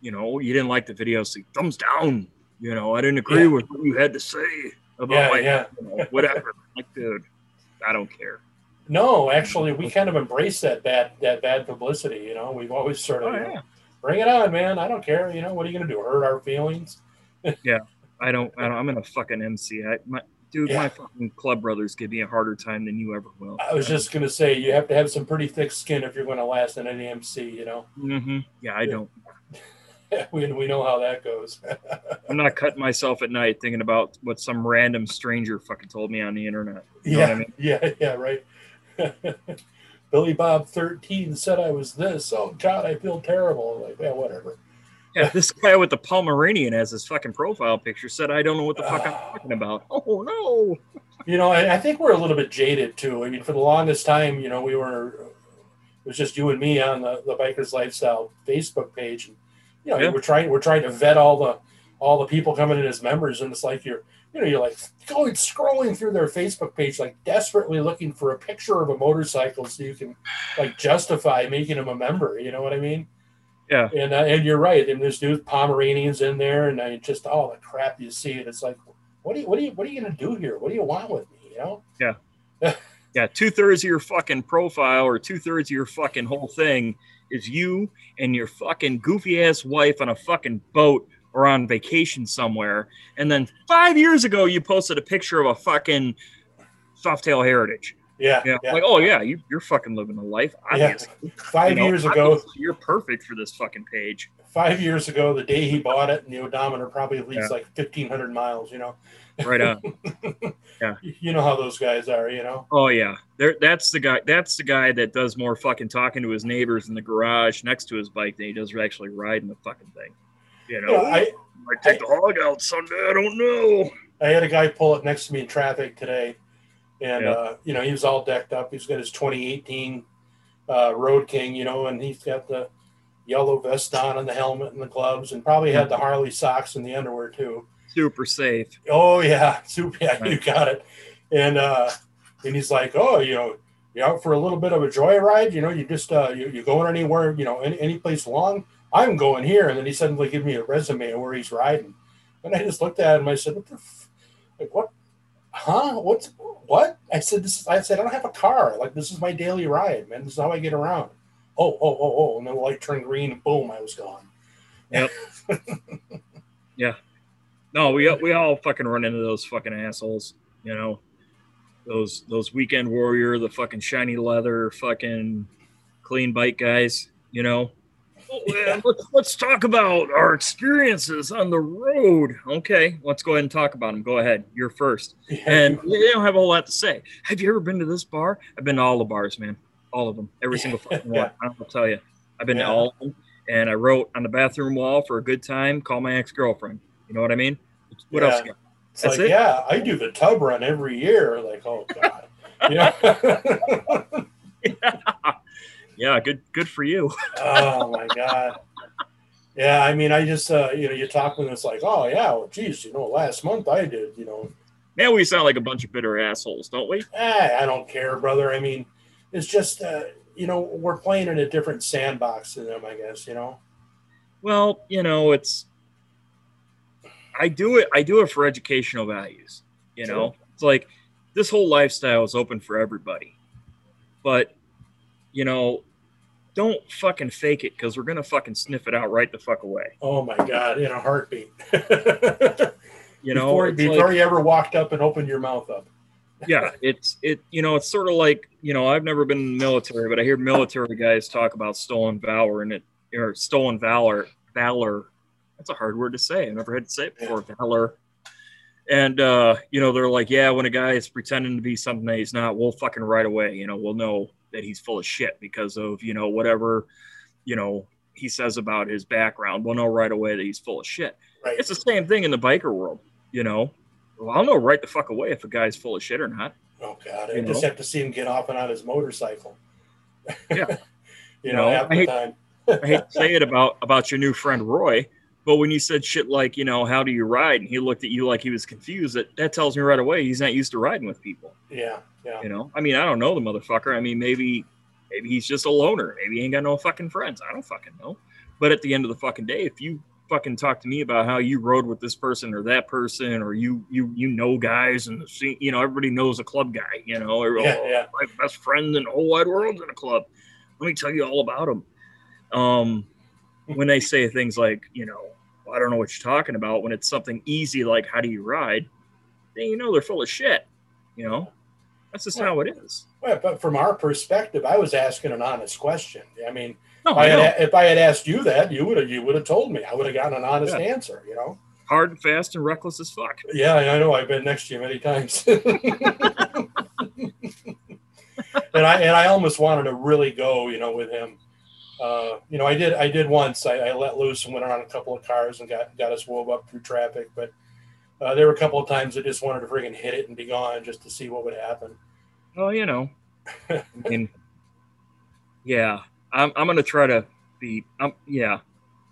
you know, oh, you didn't like the video, so thumbs down. You know, I didn't agree Yeah. with what you had to say about yeah, my yeah. you know, whatever. like, dude, I don't care. No, actually, we kind of embrace that bad that bad publicity. You know, we've always sort of Oh you know, bring it on, man. I don't care. You know, what are you going to do? Hurt our feelings? (laughs) I don't, I don't. I'm in a fucking MC. I, my, dude, Yeah. my fucking club brothers give me a harder time than you ever will. I was just going to say you have to have some pretty thick skin if you're going to last in any MC. You know, Mm-hmm. Yeah, I Yeah. don't. (laughs) we we know how that goes. (laughs) I'm not cutting myself at night thinking about what some random stranger fucking told me on the internet. You know yeah, what I mean? yeah, yeah, right. (laughs) Billy Bob thirteen said I was this. Oh God, I feel terrible. Like, yeah, whatever. Yeah, this guy with the Pomeranian as his fucking profile picture said, "I don't know what the fuck I'm ah. talking about." (laughs) Oh no. You know, I, I think we're a little bit jaded too. I mean, for the longest time, you know, we were it was just you and me on the, the Bikers Lifestyle Facebook page, and you know, Yeah. we're trying we're trying to vet all the all the people coming in as members, and it's like you're you know you're like going scrolling through their Facebook page, like desperately looking for a picture of a motorcycle so you can like justify making them a member. You know what I mean? Yeah. And uh, and you're right. And there's new Pomeranians in there, and I just all the crap you see, and it's like, what do you what do you what are you gonna do here? What do you want with me? You know? Yeah. (laughs) Yeah, two thirds of your fucking profile or two thirds of your fucking whole thing is you and your fucking goofy ass wife on a fucking boat or on vacation somewhere. And then five years ago, you posted a picture of a fucking Softail Heritage. Yeah. Yeah, yeah. like oh yeah, you, you're fucking living a life. Yeah. Five You know, years ago, you're perfect for this fucking page. five years ago, the day he bought it, and the odometer probably leads Yeah. like fifteen hundred miles. You know, Right on. (laughs) Yeah. You know how those guys are. You know, Oh yeah, there. That's the guy. That's the guy that does more fucking talking to his neighbors in the garage next to his bike than he does actually riding the fucking thing. You know, You know, I might take the hog out someday. I don't know. I had a guy pull up next to me in traffic today, and Yeah. uh, you know he was all decked up. He's got his 2018 uh, Road King, you know, and he's got the yellow vest on and the helmet and the gloves, and probably had the Harley socks and the underwear too. Super safe. Oh yeah, (laughs) super. Yeah, you got it. And uh, and he's like, oh, you know, you out for a little bit of a joyride? You know, you just uh, you you going anywhere? You know, any any place long? I'm going here. And then he suddenly give me a resume of where he's riding, and I just looked at him. I said, what the, f- like what? Huh? What's what? I said this. Is, I said I don't have a car. Like this is my daily ride, man. This is how I get around. oh, oh, oh, oh, and then the light turned green, and boom, I was gone. Yep. (laughs) yeah. No, we we all fucking run into those fucking assholes, you know. Those those weekend warrior, the fucking shiny leather, fucking clean bike guys, you know. Man, let's let's talk about our experiences on the road. Okay, let's go ahead and talk about them. Go ahead, you're first. And they don't have a whole lot to say. Have you ever been to this bar? I've been to all the bars, man. All of them. Every single (laughs) fucking one. Yeah. I'll tell you. I've been Yeah. to all of them. And I wrote on the bathroom wall for a good time, call my ex girlfriend. You know what I mean? What else? It's That's like, it? yeah, I do the tub run every year. Like, oh god, (laughs) you (laughs) know. Yeah, good good for you. (laughs) oh my god. Yeah, I mean, I just uh, you know, you talk them, it's like, oh yeah, well, geez, you know, last month I did, you know, Man, we sound like a bunch of bitter assholes, don't we? eh, I don't care, brother. I mean, it's just uh, you know, we're playing in a different sandbox than them, I guess, you know. Well, you know, it's I do it I do it for educational values. You know, Sure. it's like this whole lifestyle is open for everybody. But you know, don't fucking fake it because we're gonna fucking sniff it out right the fuck away. Oh my god, in a heartbeat. (laughs) You know, before, before like- you ever walked up and opened your mouth up. (laughs) yeah, it's it. You know, it's sort of like you know, I've never been in the military, but I hear military guys talk about stolen valor and it or stolen valor. Valor. That's a hard word to say. I've never had to say it before. Valor. And uh, you know, they're like, yeah, when a guy is pretending to be something that he's not, we'll fucking right away. You know, we'll know that he's full of shit because of you know whatever, you know, he says about his background. We'll know right away that he's full of shit. Right. It's the same thing in the biker world. You know, well, I'll know right the fuck away if a guy's full of shit or not. Oh God! I You just know? have to see him get off and on his motorcycle. Yeah. (laughs) you know, know, half I the hate- time. I hate to say it about about your new friend Roy, but when you said shit like, you know, how do you ride? And he looked at you like he was confused, that, that tells me right away he's not used to riding with people. Yeah, yeah. You know? I mean, I don't know the motherfucker. I mean, maybe maybe he's just a loner. Maybe he ain't got no fucking friends. I don't fucking know. But at the end of the fucking day, if you fucking talk to me about how you rode with this person or that person or you you you know guys and the scene, you know, everybody knows a club guy, you know, or Yeah, oh, yeah. my best friend in the whole wide world's in a club. Let me tell you all about him. Um, when they say things like, you know, I don't know what you're talking about, when it's something easy like how do you ride, then you know they're full of shit. You know, that's just how it is. Well, but from our perspective, I was asking an honest question. I mean, No, if I had, if I had asked you that, you would have you would have told me. I would have gotten an honest Yeah. answer. You know. hard and fast and reckless as fuck. Yeah, I know. I've been next to you many times. (laughs) and I and I almost wanted to really go, you know, with him. Uh, you know, I did. I did once. I, I let loose and went around a couple of cars and got got us wove up through traffic. But uh, there were a couple of times I just wanted to friggin' hit it and be gone just to see what would happen. Well, you know, (laughs) mean, yeah, I'm, I'm gonna try to be. Um, yeah,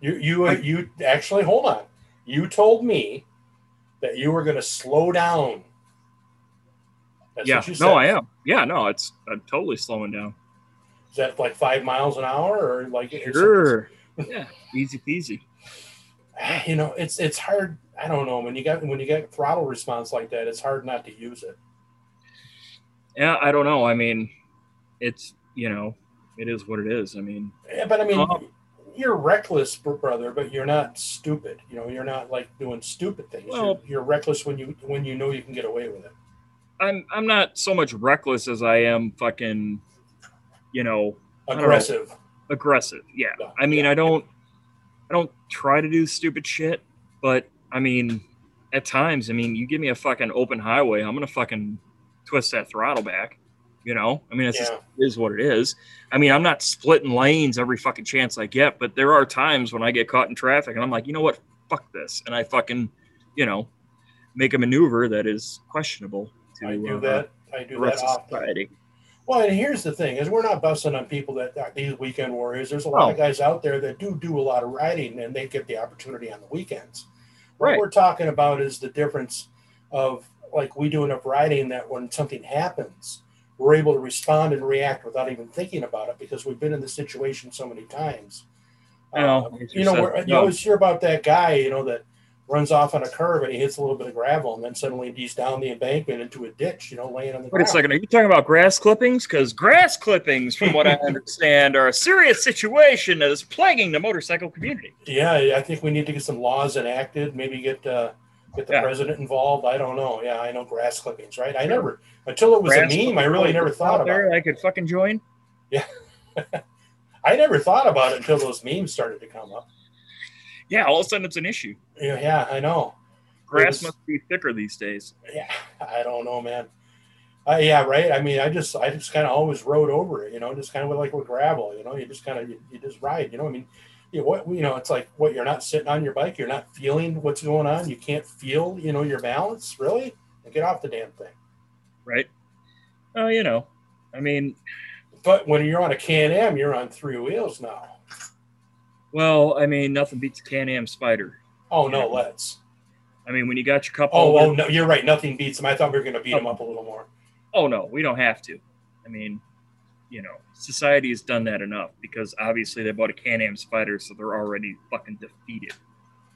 You you I- you actually hold on. You told me that you were going to slow down. That's yeah. what you No. I am. Yeah, no, it's I'm totally slowing down. Is that like five miles an hour or like? is it- Sure. yeah, (laughs) easy peasy. Ah, you know it's it's hard i don't know when you got when you get throttle response like that it's hard not to use it Yeah, I don't know. I mean, it's you know, it is what it is. I mean, yeah, but i mean Oh. you're reckless brother but you're not stupid you know you're not like doing stupid things Well- you're, you're reckless when you when you know you can get away with it I'm I'm not so much reckless as I am fucking, you know, don't know. aggressive aggressive. Yeah. Yeah, I mean, yeah. I don't I don't try to do stupid shit, but I mean, at times, I mean, you give me a fucking open highway, I'm gonna fucking twist that throttle back. You know, I mean, it's just it is what it is. I mean, I'm not splitting lanes every fucking chance I get, but there are times when I get caught in traffic and I'm like, you know what, fuck this, and I fucking, you know, make a maneuver that is questionable to i do uh, that i do that often society. Well and here's the thing is we're not busting on people that that these weekend warriors. There's a lot No. of guys out there that do do a lot of riding and they get the opportunity on the weekends. What we're talking about is the difference of like we do enough riding that when something happens we're able to respond and react without even thinking about it because we've been in the situation so many times. I know, um, as you know we're, you always hear about that guy you know that runs off on a curve and he hits a little bit of gravel, and then suddenly he's down the embankment into a ditch, you know, laying on the Wait a second. Are you talking about grass clippings? Because grass clippings, from what I (laughs) understand, are a serious situation that is plaguing the motorcycle community. Yeah, I think we need to get some laws enacted. Maybe get uh, get the Yeah. president involved. I don't know. Yeah, I know grass clippings, right? I never until it was Grass a meme. I really never thought about. there It. I could fucking join. Yeah, (laughs) I never thought about it until those memes started to come up. Yeah, all of a sudden it's an issue. Yeah, yeah, I know. Grass was- must be thicker these days. Yeah, (laughs) I don't know, man. Uh, yeah, right. I mean, I just, I just kind of always rode over it, you know, just kind of like with gravel, you know, you just kind of, you, you just ride, you know. I mean, you know, what, you know, it's like what you're not sitting on your bike, you're not feeling what's going on, you can't feel, you know, your balance, really. Get off the damn thing. right? Oh, you know, I mean, But when you're on a Can Am, you're on three wheels now. Well, I mean, nothing beats a Can-Am Spyder. Oh no, let's. I mean, when you got your couple. Oh, oh no, you're right. Nothing beats them. I thought we were going to beat oh. them up a little more. oh no, we don't have to. I mean, you know, society has done that enough because obviously they bought a Can-Am Spyder, so they're already fucking defeated.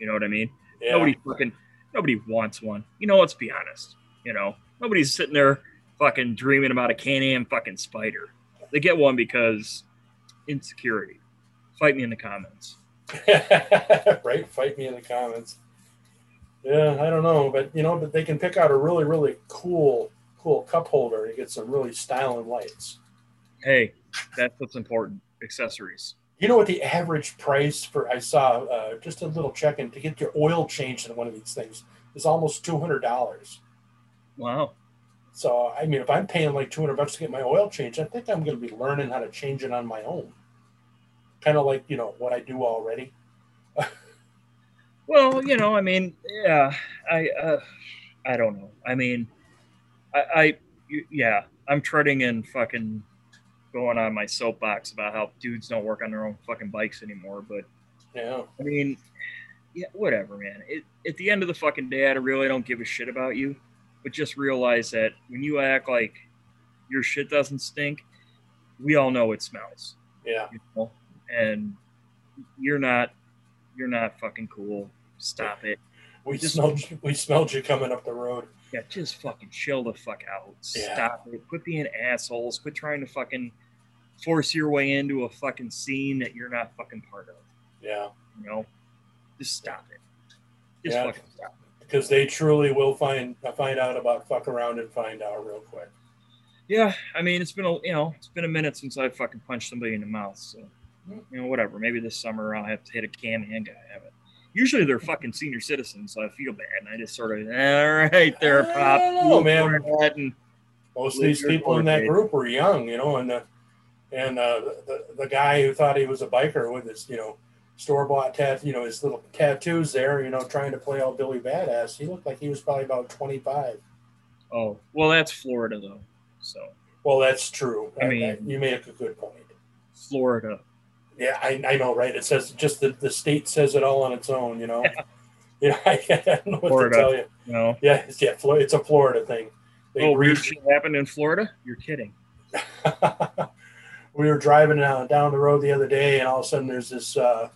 You know what I mean? Yeah. Nobody fucking nobody wants one. You know, let's be honest. You know, nobody's sitting there fucking dreaming about a Can-Am fucking Spyder. They get one because insecurity. Fight me in the comments. (laughs) right? Fight me in the comments. Yeah, I don't know, but you know, but they can pick out a really, really cool, cool cup holder to get some really styling lights. Hey, that's what's important. Accessories. You know what the average price for? I saw uh, just a little check-in to get your oil changed in one of these things is almost two hundred dollars. Wow. So I mean, if I'm paying like two hundred bucks to get my oil changed, I think I'm going to be learning how to change it on my own. Kind of like you know what I do already. Well, you know, I mean, yeah, I, uh, I don't know. I mean, I, I, yeah, I'm treading in fucking going on my soapbox about how dudes don't work on their own fucking bikes anymore. But Yeah. I mean, yeah, whatever, man. It, at the end of the fucking day, I really don't give a shit about you. But just realize that when you act like your shit doesn't stink, we all know it smells. Yeah. You know, and you're not, you're not fucking cool. Stop it. We Just- smelled we smelled you coming up the road. Yeah, just fucking chill the fuck out. Yeah. Stop it. Quit being assholes. Quit trying to fucking force your way into a fucking scene that you're not fucking part of. Yeah. You know, just stop it. Just Yeah. fucking stop it. Because they truly will find uh, find out about fuck around and find out real quick. Yeah, I mean, it's been a you know, it's been a minute since I fucking punched somebody in the mouth. So, you know, whatever. Maybe this summer I'll have to hit a Can-Am guy. I haven't. Usually they're fucking senior citizens, so I feel bad, and I just sort of, all right, there, pop. I don't man. And Most of these people in that group were young, you know, and the and uh, the the guy who thought he was a biker with his you know store bought tat you know his little tattoos there, you know, trying to play all Billy Badass. He looked like he was probably about twenty five. oh, well, that's Florida though. So Well, that's true. I mean- you make a good point. Florida. Yeah, I, I know, right? It says just the, the state says it all on its own, you know. (laughs) (laughs) Yeah, I, don't know what Florida. to tell you. You know, Yeah, it's, yeah, it's a Florida thing. They oh, weird shit happened in Florida. You're kidding. (laughs) we were driving down, down the road the other day, and all of a sudden there's this uh,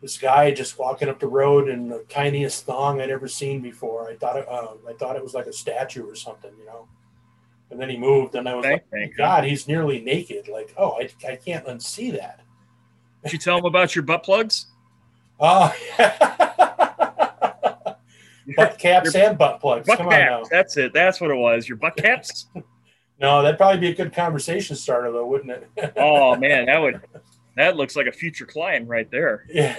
this guy just walking up the road in the tiniest thong I'd ever seen before. I thought it, uh, I thought it was like a statue or something, you know. And then he moved, and I was Thank- like, thank God, he's nearly naked. Like, oh, I, I can't unsee that. Did you tell him about your butt plugs? Oh, (laughs) butt caps and butt plugs. Butt Come caps. That's it. That's what it was. Your butt caps. (laughs) No, that'd probably be a good conversation starter, though, wouldn't it? oh (laughs) man, that would. That looks like a future client right there. (laughs) yeah.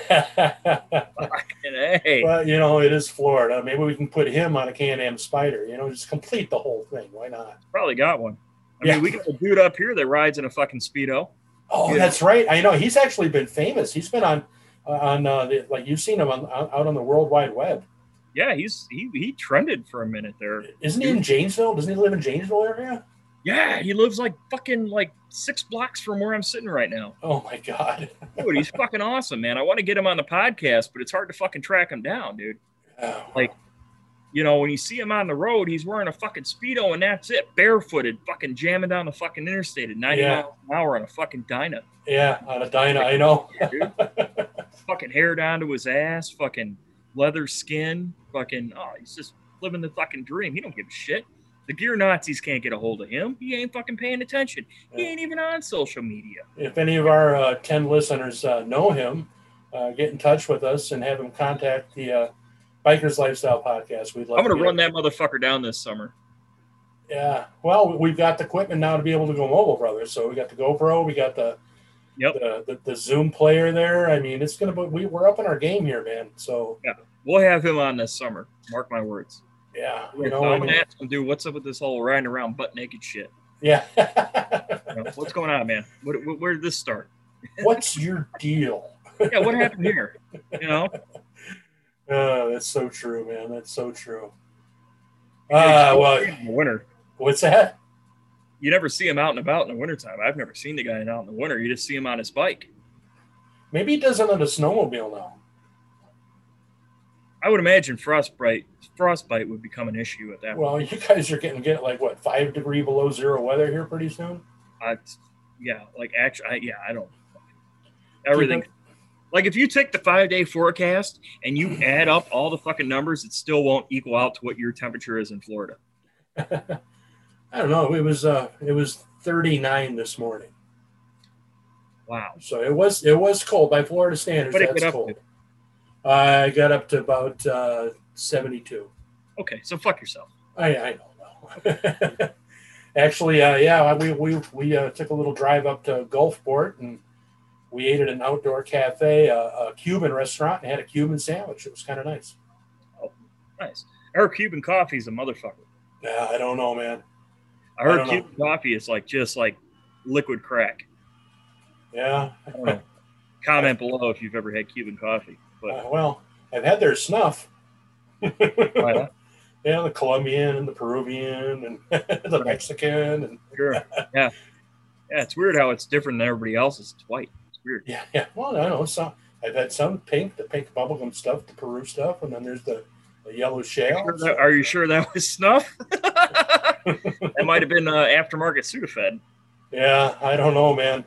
Hey. Well, you know, it is Florida. Maybe we can put him on a Can-Am Spyder. You know, just complete the whole thing. Why not? Probably got one. I Yeah. mean, we got a dude up here that rides in a fucking speedo. Oh, Yeah. that's right. I know he's actually been famous. He's been on on uh, the, like you've seen him on, on, out on the World Wide Web. Yeah, he's he he trended for a minute there. Isn't he in Janesville? Doesn't he live in Janesville area? Yeah, he lives like fucking like six blocks from where I'm sitting right now. Oh my God. Dude, he's fucking awesome, man. I want to get him on the podcast, but it's hard to fucking track him down, dude. Oh, Like, You know, when you see him on the road, he's wearing a fucking speedo and that's it, barefooted, fucking jamming down the fucking interstate at 90 Yeah. miles an hour on a fucking Dyna. yeah, on a Dyna. I know. dude. (laughs) fucking hair down to his ass, fucking leather skin, fucking. Oh, he's just living the fucking dream. He don't give a shit. The gear Nazis can't get a hold of him. He ain't fucking paying attention. He ain't even on social media. If any of our uh, 10 listeners uh, know him, uh, get in touch with us and have him contact the uh, Bikers Lifestyle Podcast. We'd love I'm gonna run get- that motherfucker down this summer. Yeah. Well, we've got the equipment now to be able to go mobile, brother. So we got the GoPro, we got the Yep. the, the, the Zoom player there. I mean, it's gonna be we, we're up in our game here, man. So yeah. We'll have him on this summer. Mark my words. Yeah, You know, I'm gonna ask him, dude, what's up with this whole riding around butt naked shit? yeah. You (laughs) know, what's going on, man? What, where, where did this start? (laughs) What's your deal? Yeah, what happened here? You know, (laughs) Uh, that's so true, man. That's so true. Uh, well, in the winter, what's that? you never see him out and about in the wintertime. I've never seen the guy out in the winter. You just see him on his bike. Maybe he does it on a snowmobile now. I would imagine frostbite frostbite would become an issue at that. Well, you guys are getting get like what five degree below zero weather here pretty soon. I, yeah, like actually, I, yeah, I don't. Everything. Like if you take the five day forecast and you add up all the fucking numbers, it still won't equal out to what your temperature is in Florida. (laughs) I don't know. It was uh, it was thirty nine this morning, Wow. so it was it was cold by Florida standards. What'd it That's get up cold. I got up to about uh, seventy two. Okay, so fuck yourself. I I don't know. (laughs) Actually, uh, yeah, we we we uh, took a little drive up to Gulfport and we ate at an outdoor cafe, uh, a Cuban restaurant, and had a Cuban sandwich. It was kind of nice. Nice. I heard Cuban coffee is a motherfucker. Yeah, I don't know, man. I I heard know. Cuban coffee is like just like liquid crack. Yeah, I know. (laughs) Comment below if you've ever had Cuban coffee. But uh, well, I've had their snuff. (laughs) why not? Yeah, the Colombian and the Peruvian and (laughs) the Mexican and sure, (laughs) yeah, yeah. It's weird how it's different than everybody else's. It's white. It's weird. yeah, yeah. Well, I know some. I've had some pink, the pink bubblegum stuff, the Peru stuff, and then there's the, the yellow shale. Sure that- Are you sure that was snuff? that might have been uh, aftermarket Sudafed. Yeah, I don't know, man.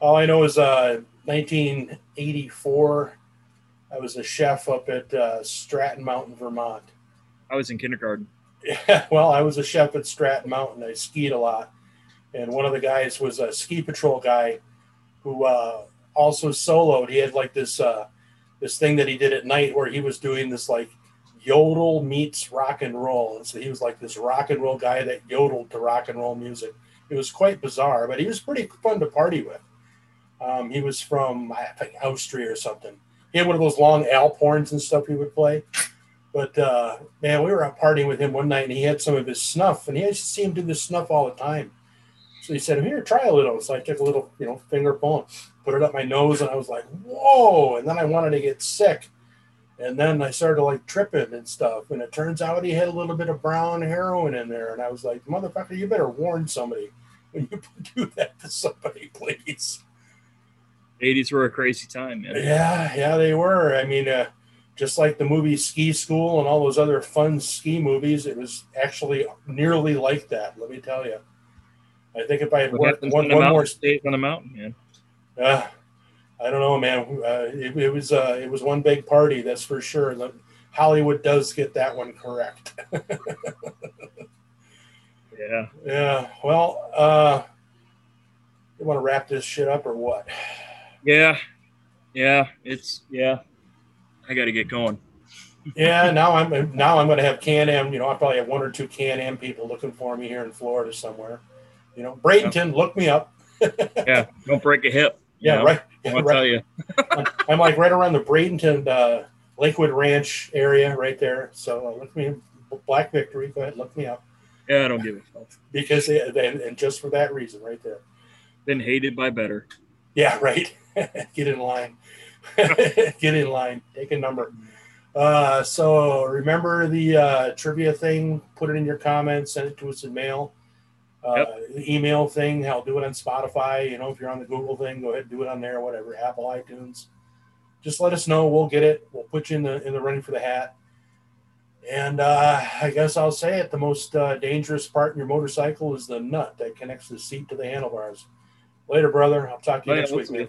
All I know is uh, 1984. I was a chef up at uh, Stratton Mountain, Vermont. I was in kindergarten. Yeah, (laughs) well, I was a chef at Stratton Mountain. I skied a lot, and one of the guys was a ski patrol guy who uh, also soloed. He had like this uh, this thing that he did at night where he was doing this like yodel meets rock and roll, and so he was like this rock and roll guy that yodeled to rock and roll music. It was quite bizarre, but he was pretty fun to party with. Um, he was from I think Austria or something. He had one of those long alp horns and stuff he would play. But uh, man, we were out partying with him one night, and he had some of his snuff, and he used to see him do this snuff all the time. So he said, "Here, try a little." So I took a little, you know, finger pull, put it up my nose, and I was like, "Whoa!" And then I wanted to get sick, and then I started like tripping and stuff. And it turns out he had a little bit of brown heroin in there, and I was like, "Motherfucker, you better warn somebody when you (laughs) do that to somebody, please." 80s were a crazy time, man. Yeah, yeah, they were. I mean, uh, just like the movie Ski School and all those other fun ski movies, it was actually nearly like that. Let me tell you. I think if I had worked one, on the one mountain more, stays on the mountain, man. uh, I don't know, man. Uh, it, it was uh, it was one big party, that's for sure. The- Hollywood does get that one correct. (laughs) Yeah. yeah. Well, uh, you want to wrap this shit up or what? Yeah. Yeah. It's, yeah. I got to get going. yeah, now I'm now I'm going to have Can Am. You know, I probably have one or two Can Am people looking for me here in Florida somewhere. You know, Bradenton, look me up. (laughs) Yeah. Don't break a hip. Yeah, know? right. I'll right. tell you. I'm like right around the Bradenton uh, Lakewood Ranch area, right there. So uh, look me, up, Black Victory. Go ahead, look me up Yeah, I don't give a fuck. because and, and just for that reason, right there. Been hated by better. Yeah, right. (laughs) Get in line. (laughs) Get in line. Take a number. Uh, so remember the uh, trivia thing. Put it in your comments. Send it to us in mail. Uh, The email thing. I'll do it on Spotify. You know, if you're on the Google thing, go ahead and do it on there. Whatever. Apple, iTunes. Just let us know. We'll get it. We'll put you in the in the running for the hat. And uh, I guess I'll say it. The most uh, dangerous part in your motorcycle is the nut that connects the seat to the handlebars. Later, brother. I'll talk to you next week, man.